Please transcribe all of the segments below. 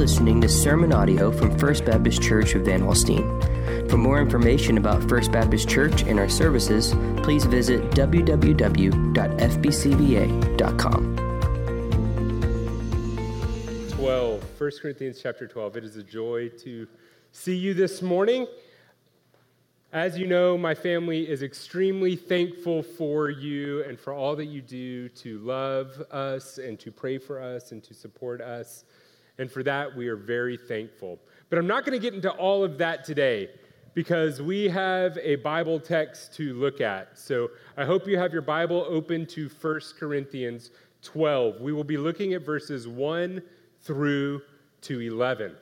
listening to sermon audio from First Baptist Church of Van Alstyne. For more information about First Baptist Church and our services, please visit www.fbcva.com. 12, 1 Corinthians chapter 12. It is a joy to see you this morning. As you know, my family is extremely thankful for you and for all that you do to love us and to pray for us and to support us. And for that, we are very thankful. But I'm not going to get into all of that today because we have a Bible text to look at. So I hope you have your Bible open to 1 Corinthians 12. We will be looking at verses 1 through to 11.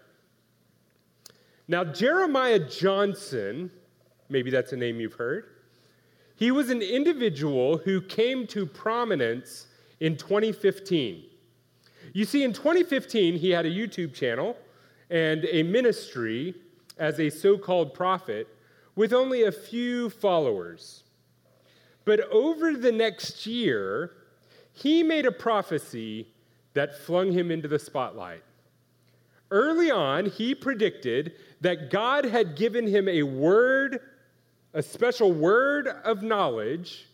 Now, Jeremiah Johnson Maybe that's a name you've heard. He was an individual who came to prominence in 2015. You see, in 2015, he had a YouTube channel and a ministry as a so called prophet with only a few followers. But over the next year, he made a prophecy that flung him into the spotlight. Early on, he predicted that God had given him a word a special word of knowledge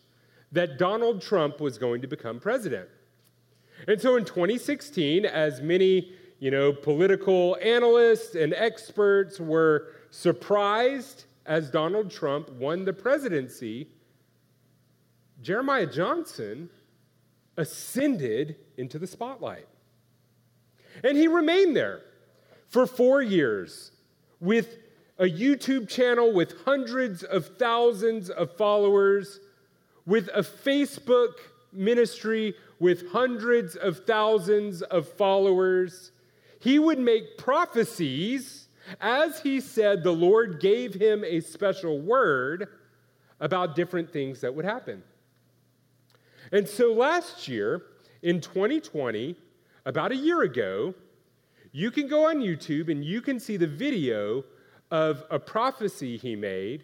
that Donald Trump was going to become president. And so in 2016, as many, you know, political analysts and experts were surprised as Donald Trump won the presidency, Jeremiah Johnson ascended into the spotlight. And he remained there for four years with a YouTube channel with hundreds of thousands of followers, with a Facebook ministry with hundreds of thousands of followers. He would make prophecies as he said the Lord gave him a special word about different things that would happen. And so last year, in 2020, about a year ago, you can go on YouTube and you can see the video of a prophecy he made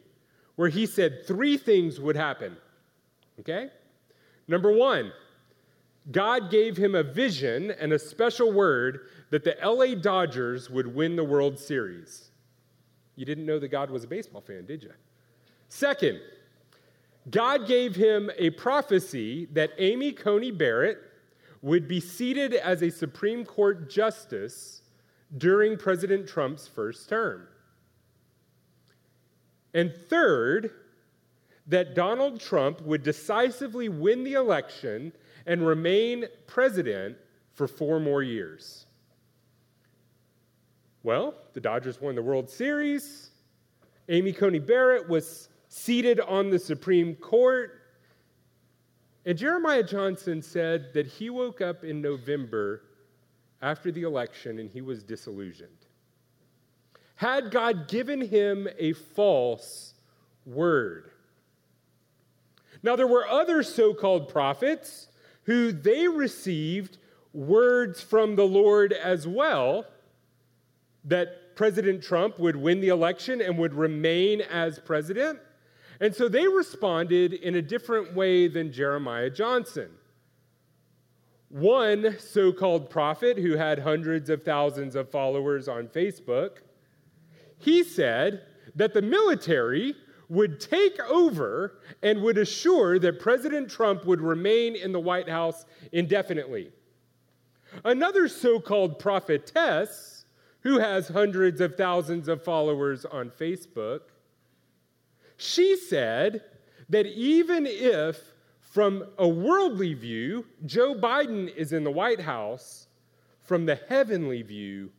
where he said three things would happen. Okay? Number one, God gave him a vision and a special word that the LA Dodgers would win the World Series. You didn't know that God was a baseball fan, did you? Second, God gave him a prophecy that Amy Coney Barrett would be seated as a Supreme Court justice during President Trump's first term. And third, that Donald Trump would decisively win the election and remain president for four more years. Well, the Dodgers won the World Series. Amy Coney Barrett was seated on the Supreme Court. And Jeremiah Johnson said that he woke up in November after the election and he was disillusioned. Had God given him a false word? Now, there were other so called prophets who they received words from the Lord as well that President Trump would win the election and would remain as president. And so they responded in a different way than Jeremiah Johnson. One so called prophet who had hundreds of thousands of followers on Facebook he said that the military would take over and would assure that President Trump would remain in the White House indefinitely. Another so called prophetess, who has hundreds of thousands of followers on Facebook, she said that even if, from a worldly view, Joe Biden is in the White House, from the heavenly view,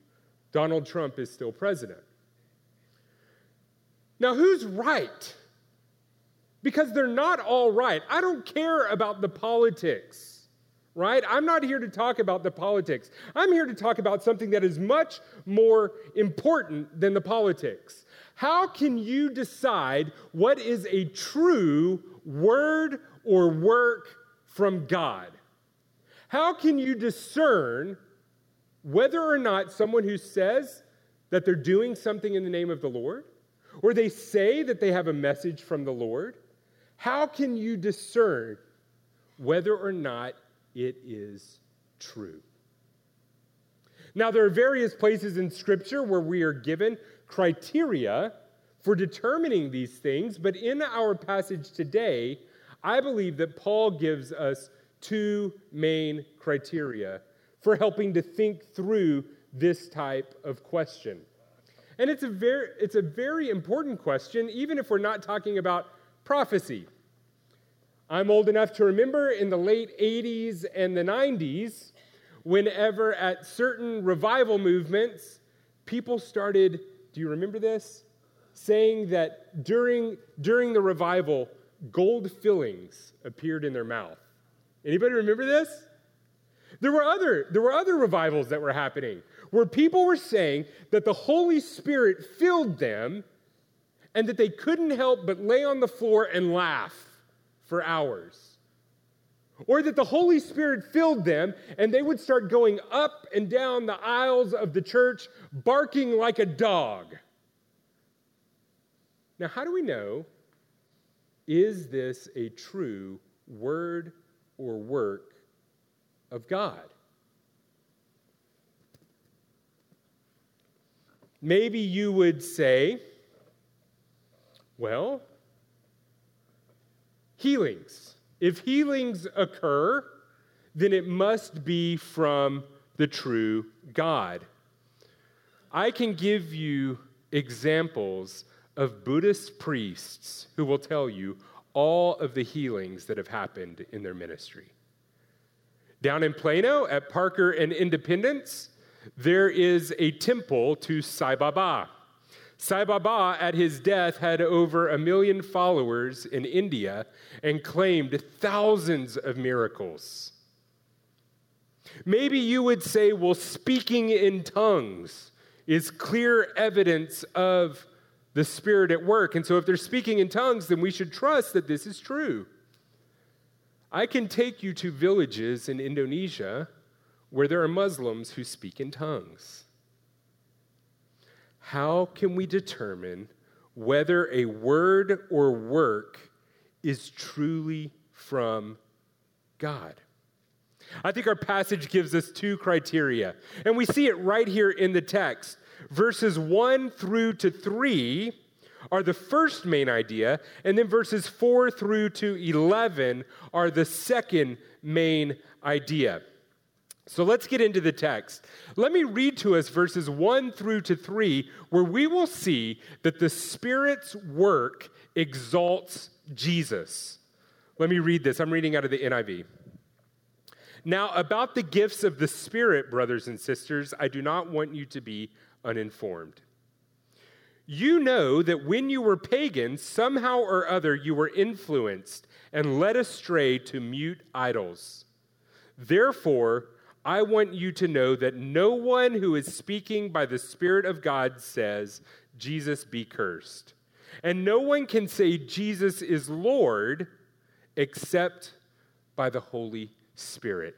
Donald Trump is still president. Now, who's right? Because they're not all right. I don't care about the politics, right? I'm not here to talk about the politics. I'm here to talk about something that is much more important than the politics. How can you decide what is a true word or work from God? How can you discern whether or not someone who says that they're doing something in the name of the Lord or they say that they have a message from the Lord, how can you discern whether or not it is true? Now, there are various places in Scripture where we are given criteria for determining these things, but in our passage today, I believe that Paul gives us two main criteria for helping to think through this type of question. And it's a very, it's a very important question, even if we're not talking about prophecy. I'm old enough to remember in the late 80s and the 90s, whenever at certain revival movements, people started, do you remember this? Saying that during, during the revival, gold fillings appeared in their mouth. Anybody remember this? There were other, there were other revivals that were happening where people were saying that the Holy Spirit filled them and that they couldn't help but lay on the floor and laugh for hours. Or that the Holy Spirit filled them and they would start going up and down the aisles of the church barking like a dog. Now, how do we know? Is this a true word or work of God? Maybe you would say, well, healings. If healings occur, then it must be from the true God. I can give you examples of Buddhist priests who will tell you all of the healings that have happened in their ministry. Down in Plano at Parker and Independence, there is a temple to Sai Baba. Sai Baba, at his death, had over a million followers in India and claimed thousands of miracles. Maybe you would say, well, speaking in tongues is clear evidence of the Spirit at work. And so, if they're speaking in tongues, then we should trust that this is true. I can take you to villages in Indonesia where there are Muslims who speak in tongues. How can we determine whether a word or work is truly from God? I think our passage gives us two criteria, and we see it right here in the text. Verses 1 through to 3 are the first main idea, and then verses 4 through to 11 are the second main idea. So let's get into the text. Let me read to us verses 1 through to 3, where we will see that the Spirit's work exalts Jesus. Let me read this. I'm reading out of the NIV. Now, about the gifts of the Spirit, brothers and sisters, I do not want you to be uninformed. You know that when you were pagans, somehow or other you were influenced and led astray to mute idols. Therefore, I want you to know that no one who is speaking by the Spirit of God says, Jesus be cursed. And no one can say Jesus is Lord except by the Holy Spirit.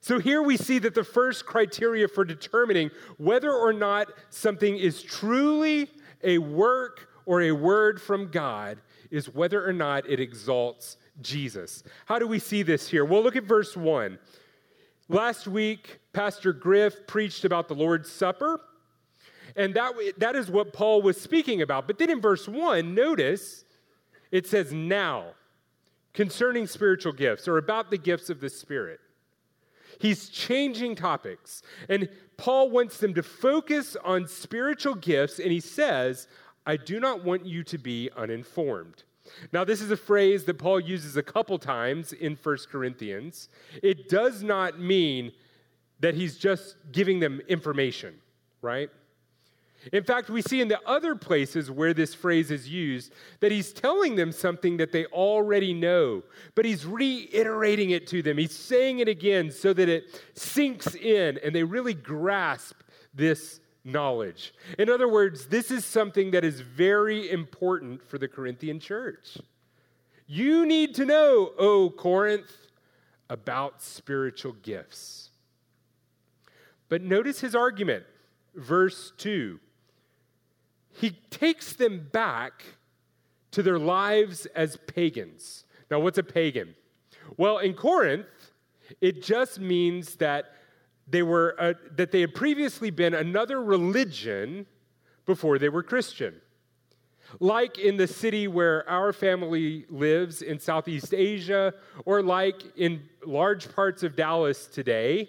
So here we see that the first criteria for determining whether or not something is truly a work or a word from God is whether or not it exalts Jesus. How do we see this here? Well, look at verse 1. Last week, Pastor Griff preached about the Lord's Supper, and that, that is what Paul was speaking about. But then in verse 1, notice it says, Now, concerning spiritual gifts or about the gifts of the Spirit. He's changing topics, and Paul wants them to focus on spiritual gifts, and he says, I do not want you to be uninformed. Now, this is a phrase that Paul uses a couple times in 1 Corinthians. It does not mean that he's just giving them information, right? In fact, we see in the other places where this phrase is used that he's telling them something that they already know, but he's reiterating it to them. He's saying it again so that it sinks in and they really grasp this knowledge. In other words, this is something that is very important for the Corinthian church. You need to know, oh Corinth, about spiritual gifts. But notice his argument, verse 2. He takes them back to their lives as pagans. Now, what's a pagan? Well, in Corinth, it just means that they were uh, that they had previously been another religion before they were Christian. Like in the city where our family lives in Southeast Asia, or like in large parts of Dallas today,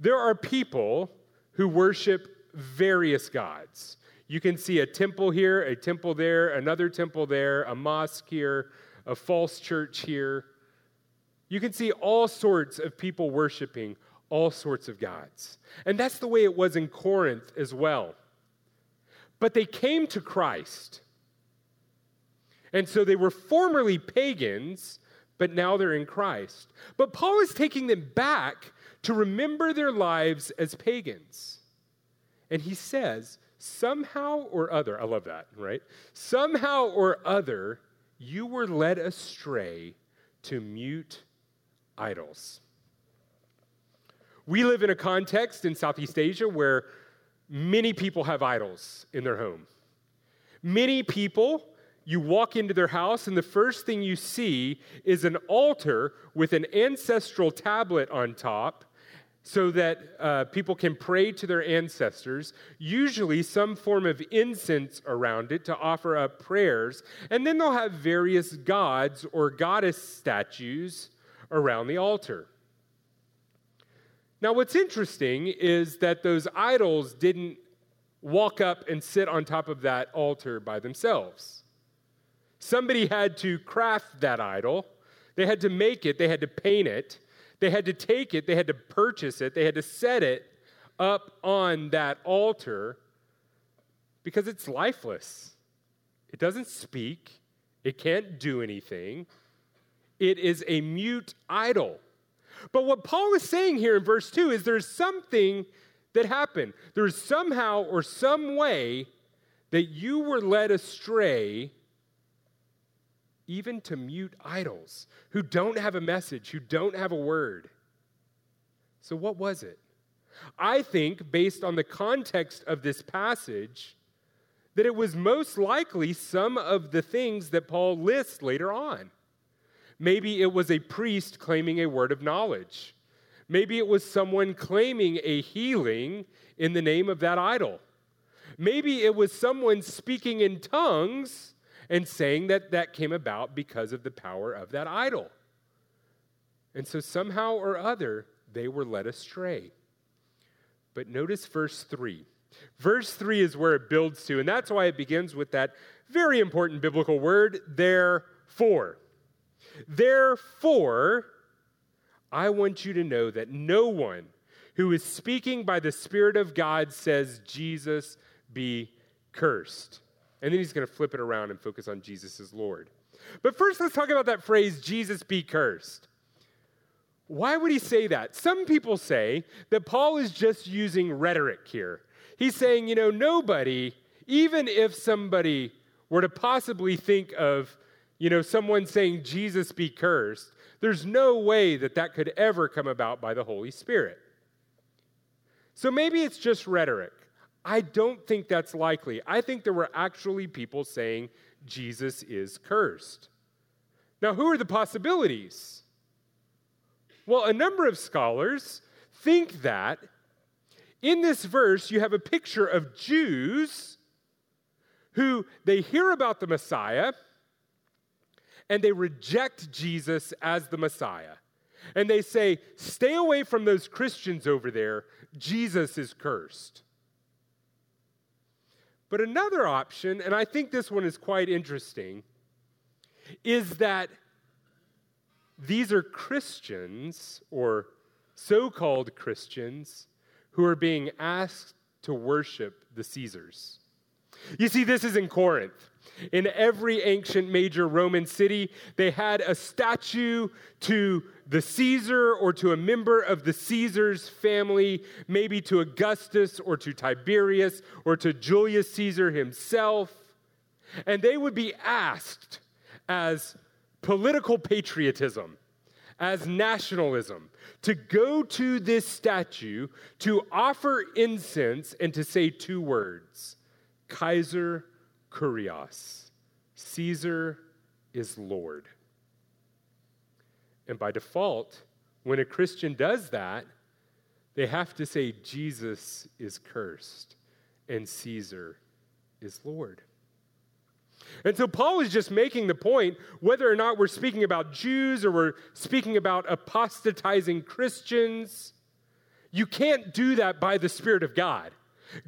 there are people who worship various gods. You can see a temple here, a temple there, another temple there, a mosque here, a false church here. You can see all sorts of people worshiping all sorts of gods. And that's the way it was in Corinth as well. But they came to Christ. And so they were formerly pagans, but now they're in Christ. But Paul is taking them back to remember their lives as pagans. And he says, somehow or other, I love that, right? Somehow or other, you were led astray to mute idols. We live in a context in Southeast Asia where many people have idols in their home. Many people, you walk into their house, and the first thing you see is an altar with an ancestral tablet on top so that uh, people can pray to their ancestors, usually some form of incense around it to offer up prayers. And then they'll have various gods or goddess statues around the altar. Now, what's interesting is that those idols didn't walk up and sit on top of that altar by themselves. Somebody had to craft that idol, they had to make it, they had to paint it, they had to take it, they had to purchase it, they had to set it up on that altar because it's lifeless. It doesn't speak, it can't do anything. It is a mute idol. But what Paul is saying here in verse 2 is there's something that happened. There's somehow or some way that you were led astray even to mute idols who don't have a message, who don't have a word. So, what was it? I think, based on the context of this passage, that it was most likely some of the things that Paul lists later on. Maybe it was a priest claiming a word of knowledge. Maybe it was someone claiming a healing in the name of that idol. Maybe it was someone speaking in tongues and saying that that came about because of the power of that idol. And so somehow or other, they were led astray. But notice verse 3. Verse 3 is where it builds to, and that's why it begins with that very important biblical word, therefore. Therefore, I want you to know that no one who is speaking by the Spirit of God says, Jesus be cursed. And then he's going to flip it around and focus on Jesus as Lord. But first, let's talk about that phrase, Jesus be cursed. Why would he say that? Some people say that Paul is just using rhetoric here. He's saying, you know, nobody, even if somebody were to possibly think of you know, someone saying, Jesus be cursed, there's no way that that could ever come about by the Holy Spirit. So maybe it's just rhetoric. I don't think that's likely. I think there were actually people saying Jesus is cursed. Now, who are the possibilities? Well, a number of scholars think that in this verse you have a picture of Jews who they hear about the Messiah and they reject Jesus as the Messiah. And they say, Stay away from those Christians over there. Jesus is cursed. But another option, and I think this one is quite interesting, is that these are Christians or so called Christians who are being asked to worship the Caesars. You see, this is in Corinth. In every ancient major Roman city, they had a statue to the Caesar or to a member of the Caesar's family, maybe to Augustus or to Tiberius or to Julius Caesar himself. And they would be asked as political patriotism, as nationalism, to go to this statue, to offer incense, and to say two words Kaiser kurios. Caesar is Lord. And by default, when a Christian does that, They have to say Jesus is cursed and Caesar is Lord. And so Paul is just making the point whether or not we're speaking about Jews or we're speaking about apostatizing Christians, you can't do that by the Spirit of God.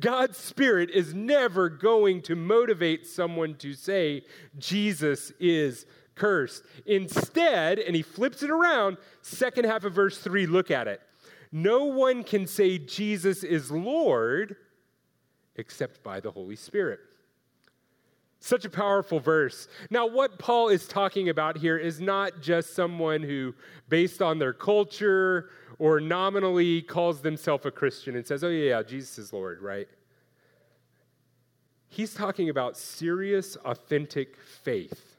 God's Spirit is never going to motivate someone to say, Jesus is cursed. Instead, and he flips it around, second half of verse 3, look at it. No one can say Jesus is Lord except by the Holy Spirit. Such a powerful verse. Now, what Paul is talking about here is not just someone who, based on their culture or nominally, calls themselves a Christian and says, oh, yeah, yeah, Jesus is Lord, right? He's talking about serious, authentic faith.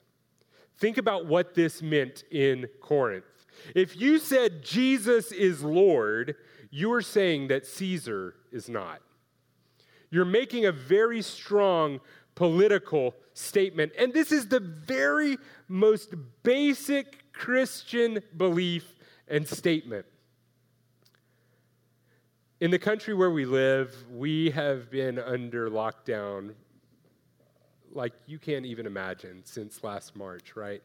Think about what this meant in Corinth. If you said Jesus is Lord, you are saying that Caesar is not. You're making a very strong political statement. And this is the very most basic Christian belief and statement. In the country where we live, we have been under lockdown like you can't even imagine since last March, right?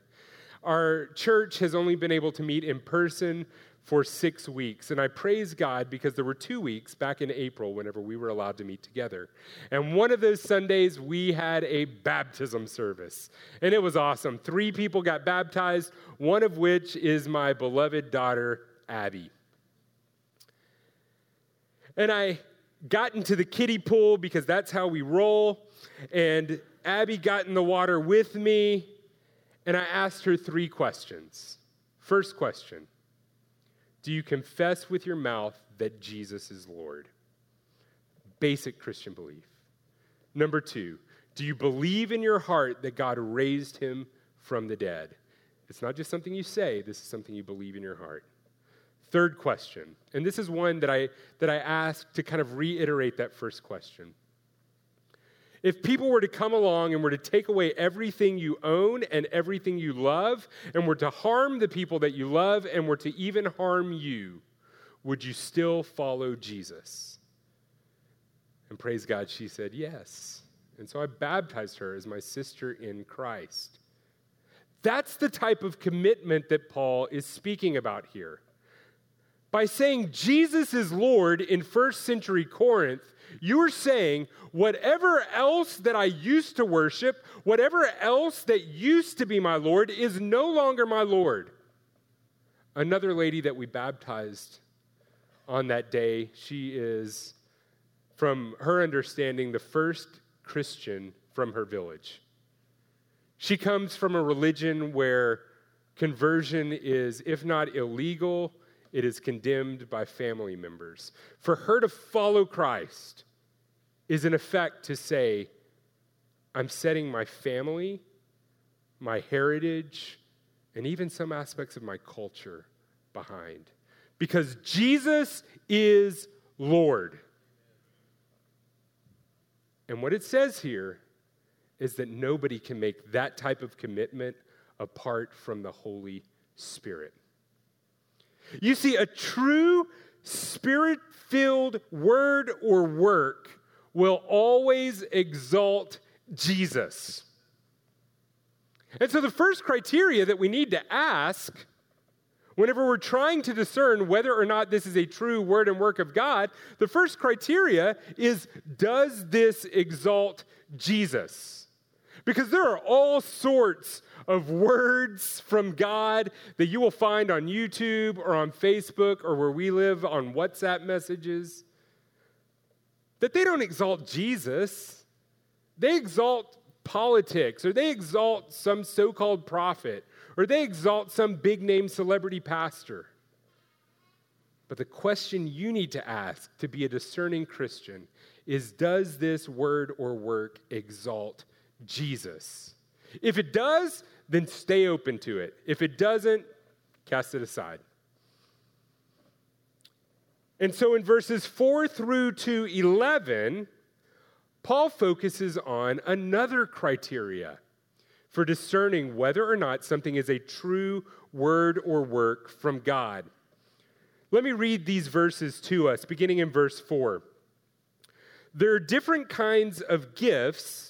Our church has only been able to meet in person for six weeks. And I praise God because there were two weeks back in April whenever we were allowed to meet together. And one of those Sundays, we had a baptism service. And it was awesome. Three people got baptized, one of which is my beloved daughter, Abby. And I got into the kiddie pool because that's how we roll. And Abby got in the water with me. And I asked her three questions. First question do you confess with your mouth that Jesus is Lord? Basic Christian belief. Number two, do you believe in your heart that God raised him from the dead? It's not just something you say, this is something you believe in your heart. Third question, and this is one that I, that I ask to kind of reiterate that first question. If people were to come along and were to take away everything you own and everything you love, and were to harm the people that you love, and were to even harm you, would you still follow Jesus? And praise God, she said yes. And so I baptized her as my sister in Christ. That's the type of commitment that Paul is speaking about here. By saying Jesus is Lord in first century Corinth, you are saying, whatever else that I used to worship, whatever else that used to be my Lord, is no longer my Lord. Another lady that we baptized on that day, she is, from her understanding, the first Christian from her village. She comes from a religion where conversion is, if not illegal, it is condemned by family members. For her to follow Christ is, in effect, to say, I'm setting my family, my heritage, and even some aspects of my culture behind. Because Jesus is Lord. And what it says here is that nobody can make that type of commitment apart from the Holy Spirit. You see, a true spirit filled word or work will always exalt Jesus. And so, the first criteria that we need to ask whenever we're trying to discern whether or not this is a true word and work of God, the first criteria is does this exalt Jesus? Because there are all sorts of words from God that you will find on YouTube or on Facebook or where we live on WhatsApp messages that they don't exalt Jesus. They exalt politics or they exalt some so called prophet or they exalt some big name celebrity pastor. But the question you need to ask to be a discerning Christian is Does this word or work exalt Jesus? If it does, then stay open to it. If it doesn't, cast it aside. And so in verses 4 through to 11, Paul focuses on another criteria for discerning whether or not something is a true word or work from God. Let me read these verses to us, beginning in verse 4. There are different kinds of gifts,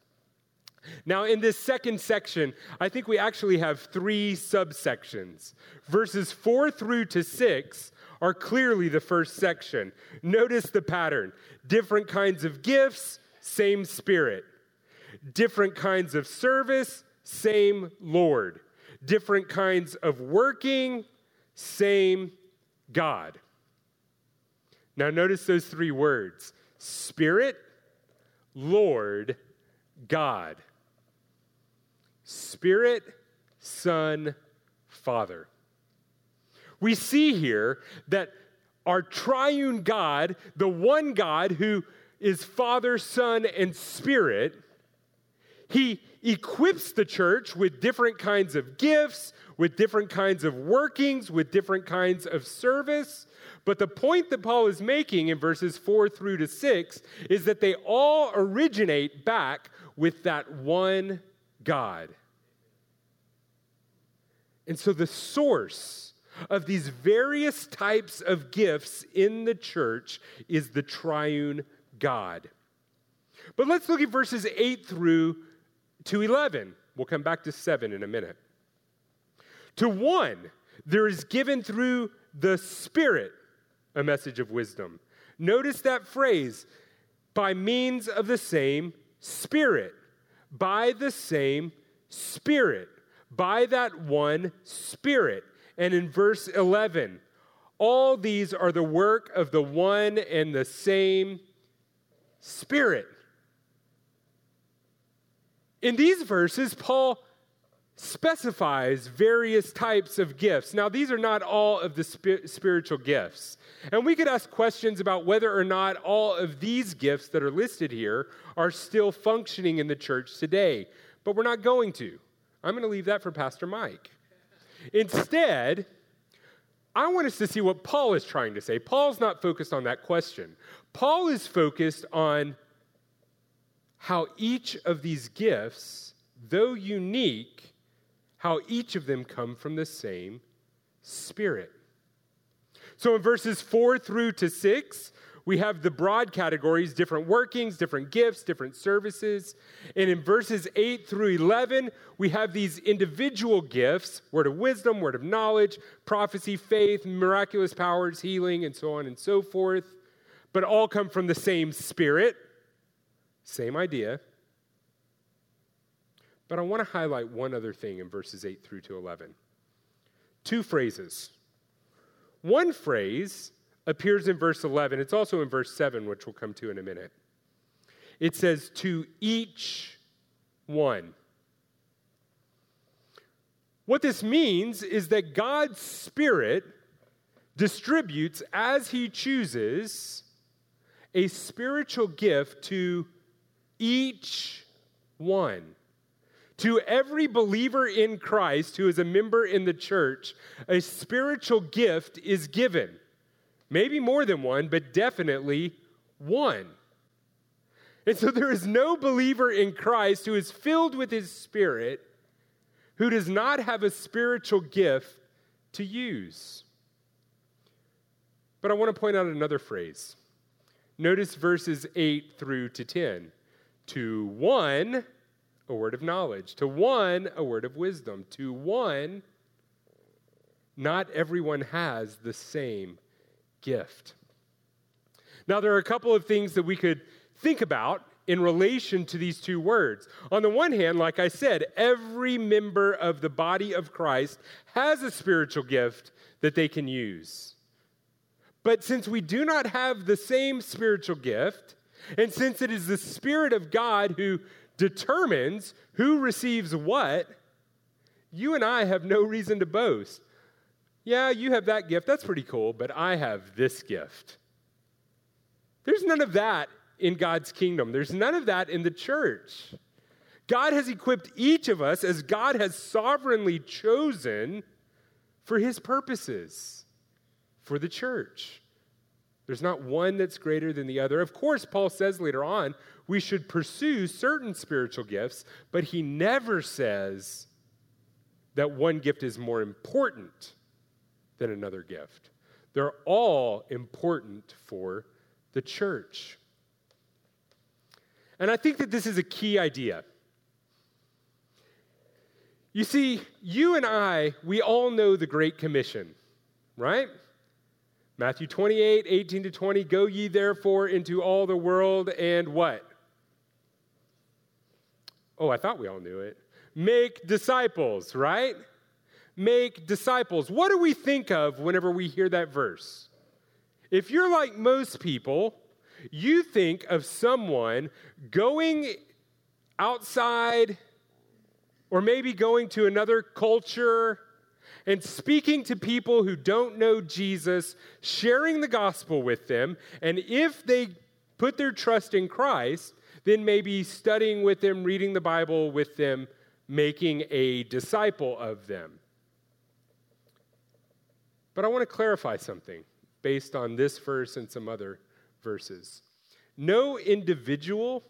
Now, in this second section, I think we actually have three subsections. Verses four through to six are clearly the first section. Notice the pattern different kinds of gifts, same Spirit. Different kinds of service, same Lord different kinds of working, same God. Now, notice those three words Spirit, Lord, God. Spirit, Son, Father. We see here that our triune God, the one God who is Father, Son, and Spirit, he equips the church with different kinds of gifts, with different kinds of workings, with different kinds of service. But the point that Paul is making in verses 4 through to 6 is that they all originate back with that one God. And so the source of these various types of gifts in the church is the triune God. But let's look at verses 8 through to 11. We'll come back to 7 in a minute. To one, there is given through the Spirit a message of wisdom. Notice that phrase by means of the same Spirit. By the same Spirit. By that one Spirit. And in verse 11, all these are the work of the one and the same Spirit. In these verses, Paul specifies various types of gifts. Now, these are not all of the spiritual gifts. And we could ask questions about whether or not all of these gifts that are listed here are still functioning in the church today. But we're not going to. I'm going to leave that for Pastor Mike. Instead, I want us to see what Paul is trying to say. Paul's not focused on that question. Paul is focused on how each of these gifts, though unique, how each of them come from the same Spirit. So in verses four through to six, we have the broad categories different workings, different gifts, different services. And in verses 8 through 11, we have these individual gifts word of wisdom, word of knowledge, prophecy, faith, miraculous powers, healing, and so on and so forth. But all come from the same Spirit. Same idea. But I want to highlight one other thing in verses 8 through to 11. Two phrases. One phrase appears in verse 11. It's also in verse 7, which we'll come to in a minute. It says, to each one. What this means is that God's Spirit distributes as He chooses a spiritual gift to each one. To every believer in Christ who is a member in the church, a spiritual gift is given. Maybe more than one, but definitely one. And so there is no believer in Christ who is filled with his spirit who does not have a spiritual gift to use. But I want to point out another phrase. Notice verses 8 through to 10. To one, a word of knowledge. To one, a word of wisdom. To one, not everyone has the same gift. Now, there are a couple of things that we could think about in relation to these two words. On the one hand, like I said, every member of the body of Christ has a spiritual gift that they can use. But since we do not have the same spiritual gift, and since it is the Spirit of God who determines who receives what, you and I have no reason to boast. Yeah, you have that gift. That's pretty cool, but I have this gift. There's none of that in God's kingdom, there's none of that in the church. God has equipped each of us as God has sovereignly chosen for his purposes, for the church. There's not one that's greater than the other. Of course, Paul says later on, we should pursue certain spiritual gifts, but he never says that one gift is more important than another gift. They're all important for the church. And I think that this is a key idea. You see, you and I, we all know the Great Commission, right? Matthew 28, 18 to 20, go ye therefore into all the world and what? Oh, I thought we all knew it. Make disciples, right? Make disciples. What do we think of whenever we hear that verse? If you're like most people, you think of someone going outside or maybe going to another culture and speaking to people who don't know Jesus, sharing the gospel with them, and if they put their trust in Christ, then maybe studying with them, reading the Bible with them, making a disciple of them. But I want to clarify something based on this verse and some other verses. No individual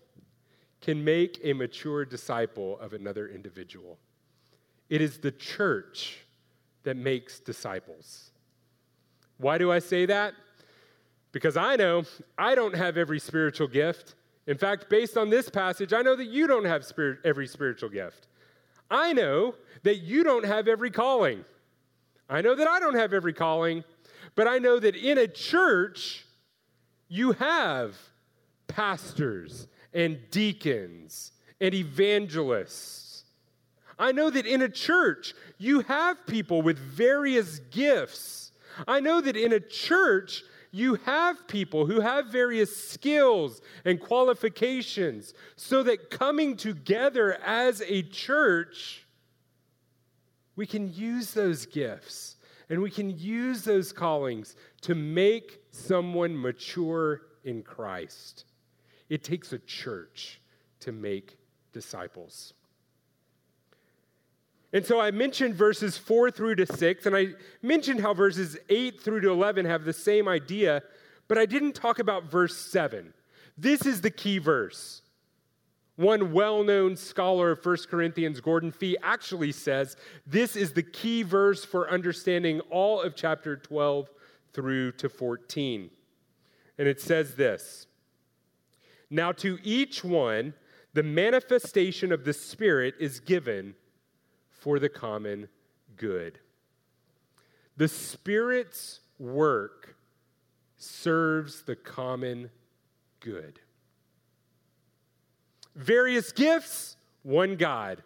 can make a mature disciple of another individual. It is the church that makes disciples. Why do I say that? Because I know I don't have every spiritual gift. In fact, based on this passage, I know that you don't have spirit, every spiritual gift. I know that you don't have every calling. I know that I don't have every calling, but I know that in a church, you have pastors and deacons and evangelists. I know that in a church, you have people with various gifts. I know that in a church, you have people who have various skills and qualifications so that coming together as a church, we can use those gifts and we can use those callings to make someone mature in Christ. It takes a church to make disciples. And so I mentioned verses 4 through to 6, and I mentioned how verses 8 through to 11 have the same idea, but I didn't talk about verse 7. This is the key verse. One well known scholar of 1 Corinthians, Gordon Fee, actually says this is the key verse for understanding all of chapter 12 through to 14. And it says this Now to each one, the manifestation of the Spirit is given for the common good. The Spirit's work serves the common good. Various gifts, one God.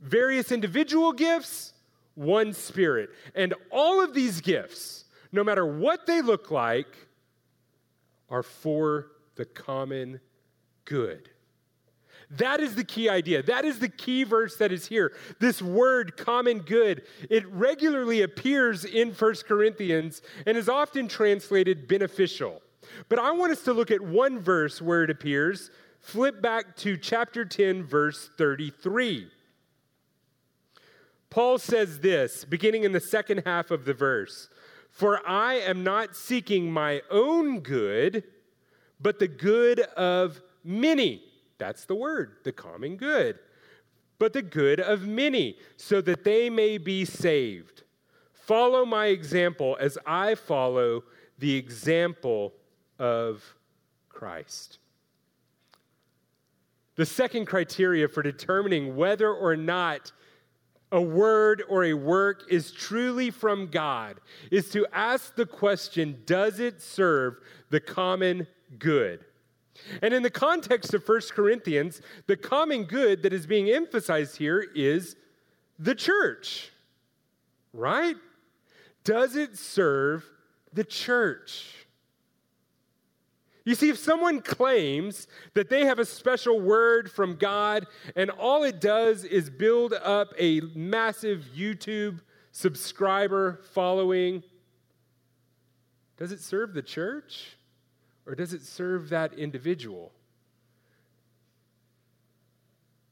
Various individual gifts, one Spirit. And all of these gifts, no matter what they look like, are for the common good. That is the key idea. That is the key verse that is here. This word, common good, it regularly appears in First Corinthians and is often translated beneficial. But I want us to look at one verse where it appears. Flip back to chapter 10, verse 33. Paul says this, beginning in the second half of the verse For I am not seeking my own good, but the good of many that's the word, the common good. But the good of many, so that they may be saved. Follow my example as I follow the example of Christ. The second criteria for determining whether or not a word or a work is truly from God is to ask the question Does it serve the common good? And in the context of 1 Corinthians, the common good that is being emphasized here is the church, right? Does it serve the church? You see, if someone claims that they have a special word from God and all it does is build up a massive YouTube subscriber following, does it serve the church or does it serve that individual?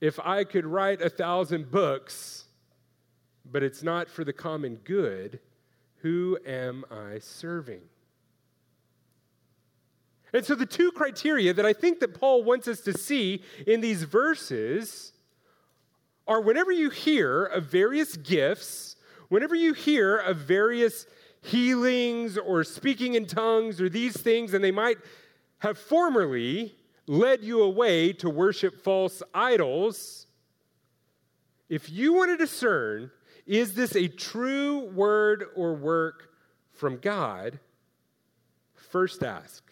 If I could write a thousand books, but it's not for the common good, who am I serving? And so the two criteria that I think that Paul wants us to see in these verses are whenever you hear of various gifts, whenever you hear of various healings or speaking in tongues or these things, and they might have formerly led you away to worship false idols, if you want to discern, is this a true word or work from God? First ask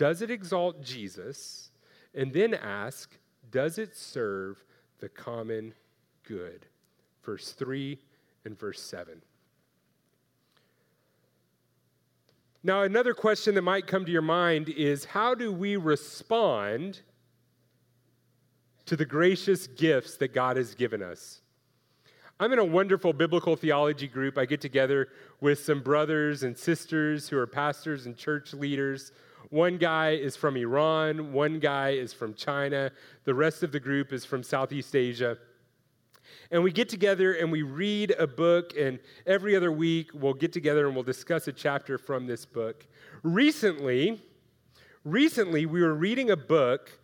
does it exalt Jesus? And then ask, does it serve the common good? Verse 3 and verse 7. Now, another question that might come to your mind is how do we respond to the gracious gifts that God has given us? I'm in a wonderful biblical theology group. I get together with some brothers and sisters who are pastors and church leaders one guy is from Iran, one guy is from China, the rest of the group is from Southeast Asia. And we get together and we read a book, and every other week we'll get together and we'll discuss a chapter from this book. Recently, recently we were reading a book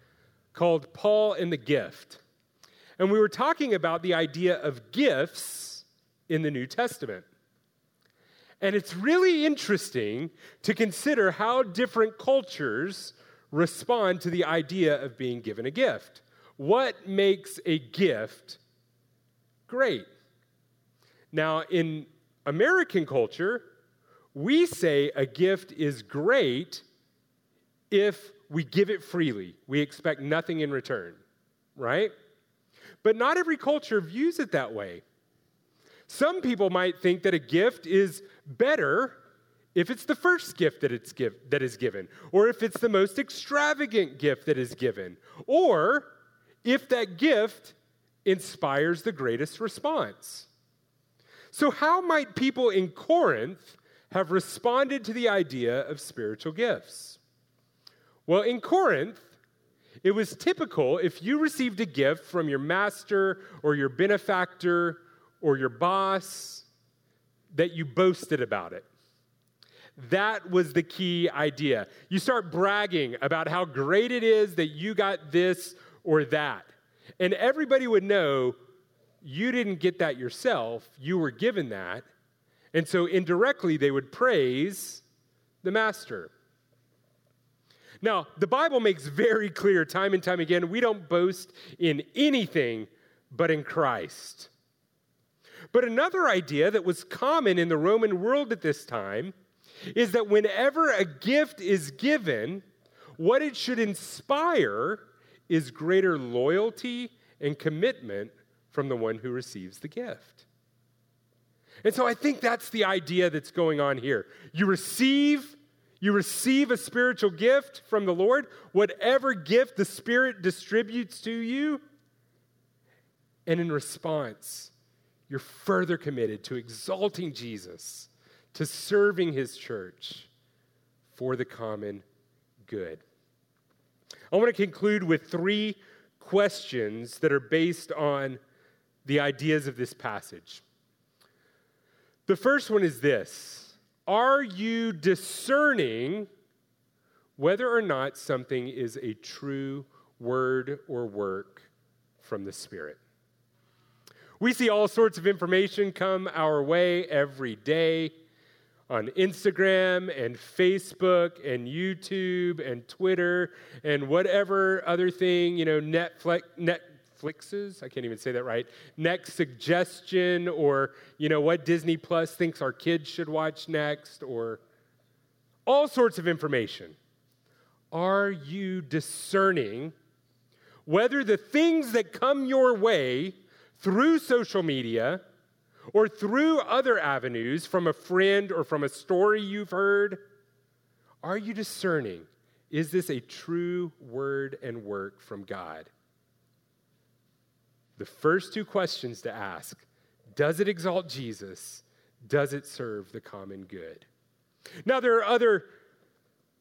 called Paul and the Gift. And we were talking about the idea of gifts in the New Testament. And it's really interesting to consider how different cultures respond to the idea of being given a gift. What makes a gift great? Now, in American culture, we say a gift is great if we give it freely. We expect nothing in return, right? But not every culture views it that way. Some people might think that a gift is better if it's the first gift that, it's give, that is given, or if it's the most extravagant gift that is given, or if that gift inspires the greatest response. So, how might people in Corinth have responded to the idea of spiritual gifts? Well, in Corinth, it was typical if you received a gift from your master or your benefactor or your boss that you boasted about it. That was the key idea. You start bragging about how great it is that you got this or that. And everybody would know you didn't get that yourself, you were given that. And so indirectly, they would praise the master. Now, the Bible makes very clear time and time again we don't boast in anything but in Christ. But another idea that was common in the Roman world at this time is that whenever a gift is given, what it should inspire is greater loyalty and commitment from the one who receives the gift. And so I think that's the idea that's going on here. You receive you receive a spiritual gift from the Lord, whatever gift the Spirit distributes to you, and in response, you're further committed to exalting Jesus, to serving his church for the common good. I want to conclude with three questions that are based on the ideas of this passage. The first one is this Are you discerning whether or not something is a true word or work from the Spirit? We see all sorts of information come our way every day on Instagram and Facebook and YouTube and Twitter and whatever other thing, you know, Netflix, Netflixes. I can't even say that right. Next suggestion, or you know what Disney Plus thinks our kids should watch next, or all sorts of information. Are you discerning whether the things that come your way through social media or through other avenues from a friend or from a story you've heard? Are you discerning? Is this a true word and work from God? The first two questions to ask Does it exalt Jesus? Does it serve the common good? Now, there are other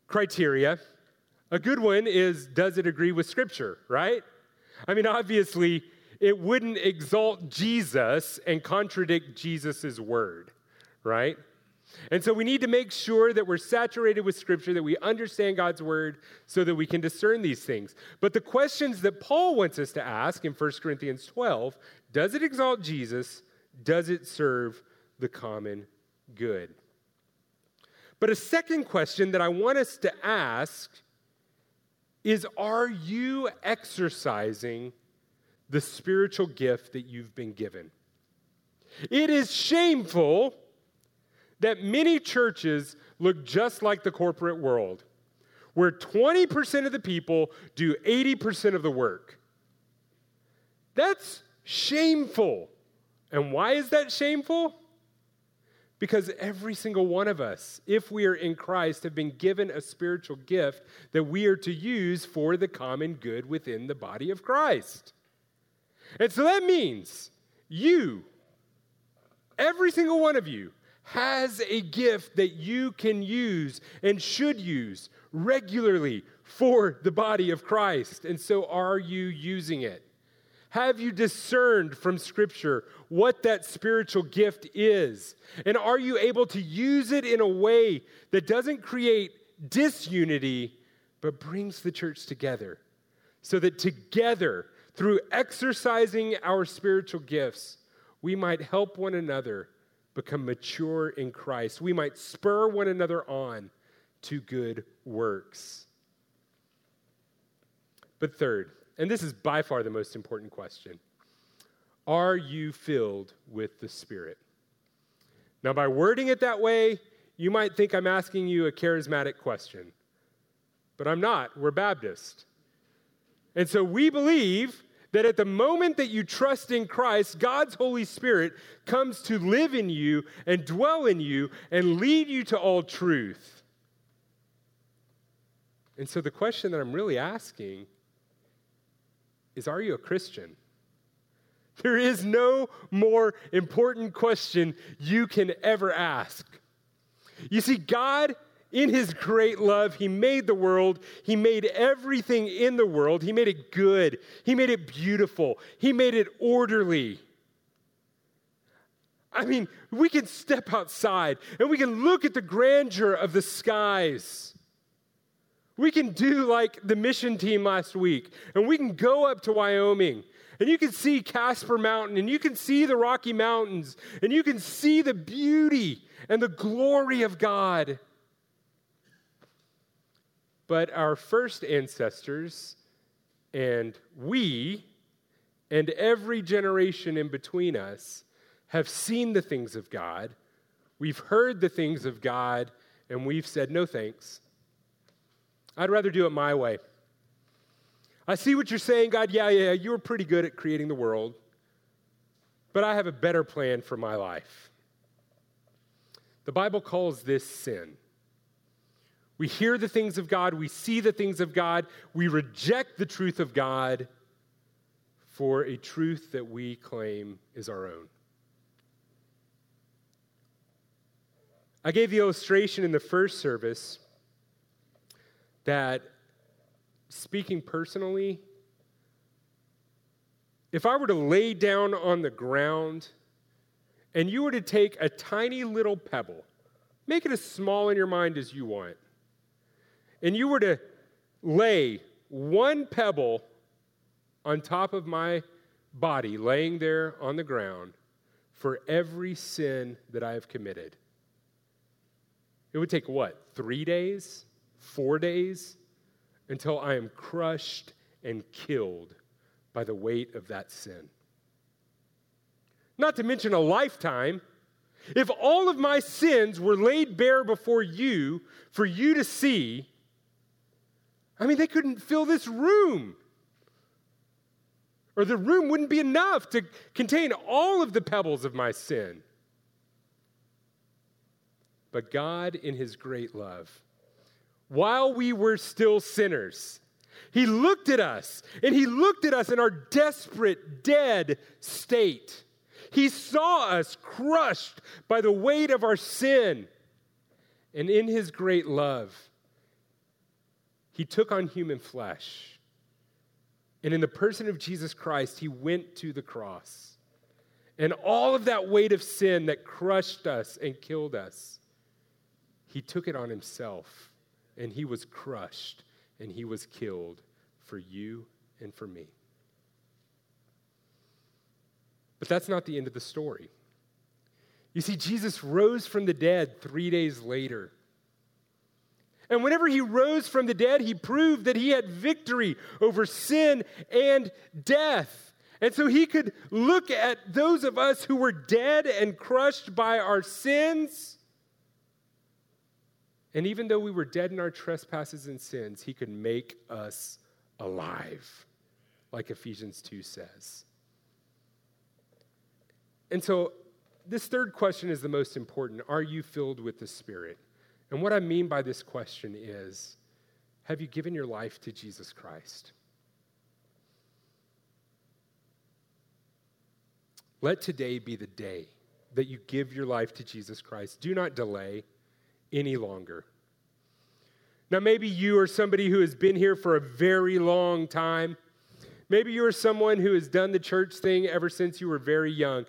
criteria. A good one is Does it agree with Scripture, right? I mean, obviously, it wouldn't exalt Jesus and contradict Jesus' word, right? And so we need to make sure that we're saturated with Scripture, that we understand God's Word so that we can discern these things. But the questions that Paul wants us to ask in 1 Corinthians 12 does it exalt Jesus? Does it serve the common good? But a second question that I want us to ask is Are you exercising the spiritual gift that you've been given? It is shameful that many churches look just like the corporate world, where 20% of the people do 80% of the work. That's shameful. And why is that shameful? Because every single one of us, if we are in Christ, have been given a spiritual gift that we are to use for the common good within the body of Christ. And so that means you, every single one of you, has a gift that you can use and should use regularly for the body of Christ. And so, are you using it? Have you discerned from Scripture what that spiritual gift is? And are you able to use it in a way that doesn't create disunity, but brings the church together? So that together, through exercising our spiritual gifts, we might help one another become mature in Christ. We might spur one another on to good works. But third, and this is by far the most important question are you filled with the Spirit? Now, by wording it that way, you might think I'm asking you a charismatic question, but I'm not. We're Baptist. And so we believe that at the moment that you trust in Christ, God's Holy Spirit comes to live in you and dwell in you and lead you to all truth. And so the question that I'm really asking is Are you a Christian? There is no more important question you can ever ask. You see, God in his great love, he made the world. He made everything in the world. He made it good. He made it beautiful. He made it orderly. I mean, we can step outside and we can look at the grandeur of the skies. We can do like the mission team last week, and we can go up to Wyoming, and you can see Casper Mountain, and you can see the Rocky Mountains, and you can see the beauty and the glory of God. But our first ancestors and we and every generation in between us have seen the things of God. We've heard the things of God, and we've said, no thanks. I'd rather do it my way. I see what you're saying, God. Yeah, yeah, you were pretty good at creating the world, but I have a better plan for my life. The Bible calls this sin. We hear the things of God, we see the things of God, we reject the truth of God for a truth that we claim is our own. I gave the illustration in the first service that speaking personally, if I were to lay down on the ground and you were to take a tiny little pebble, make it as small in your mind as you want, and you were to lay one pebble on top of my body, laying there on the ground, for every sin that I have committed, it would take what? Three days? Four days? Until I am crushed and killed by the weight of that sin. Not to mention a lifetime. If all of my sins were laid bare before you for you to see, I mean, they couldn't fill this room. Or the room wouldn't be enough to contain all of the pebbles of my sin. But God, in His great love, while we were still sinners, He looked at us and He looked at us in our desperate, dead state. He saw us crushed by the weight of our sin. And in His great love, He took on human flesh. And in the person of Jesus Christ, He went to the cross. And all of that weight of sin that crushed us and killed us he took it on himself and he was crushed and he was killed for you and for me. But that's not the end of the story. You see, Jesus rose from the dead three days later. And whenever he rose from the dead, he proved that he had victory over sin and death. And so he could look at those of us who were dead and crushed by our sins and even though we were dead in our trespasses and sins, he could make us alive, like Ephesians 2 says. And so, this third question is the most important Are you filled with the Spirit? And what I mean by this question is Have you given your life to Jesus Christ? Let today be the day that you give your life to Jesus Christ. Do not delay any longer. Now, maybe you are somebody who has been here for a very long time. Maybe you are someone who has done the church thing ever since you were very young.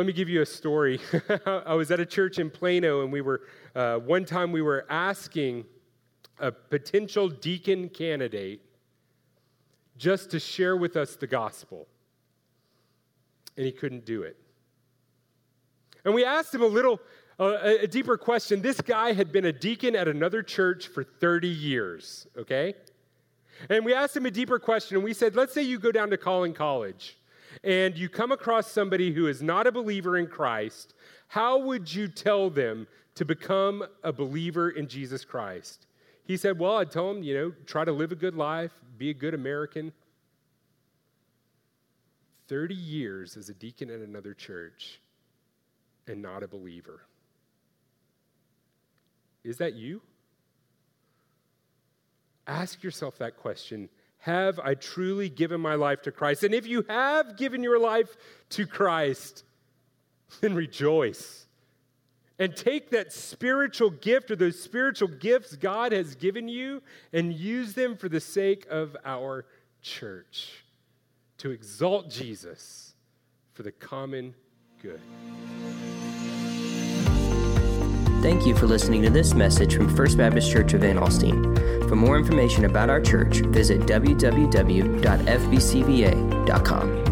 Let me give you a story. I was at a church in Plano, and we were, uh, one time we were asking a potential deacon candidate just to share with us the gospel. And he couldn't do it. And we asked him a little a, a deeper question this guy had been a deacon at another church for 30 years, okay? And we asked him a deeper question, and we said, let's say you go down to Collin College and you come across somebody who is not a believer in Christ, how would you tell them to become a believer in Jesus Christ? He said, Well, I'd tell them, you know, try to live a good life, be a good American. 30 years as a deacon at another church and not a believer. Is that you? Ask yourself that question. Have I truly given my life to Christ? And if you have given your life to Christ, then rejoice. And take that spiritual gift or those spiritual gifts God has given you and use them for the sake of our church to exalt Jesus for the common good. Thank you for listening to this message from First Baptist Church of Van Alstyne. For more information about our church, visit www.fbcva.com.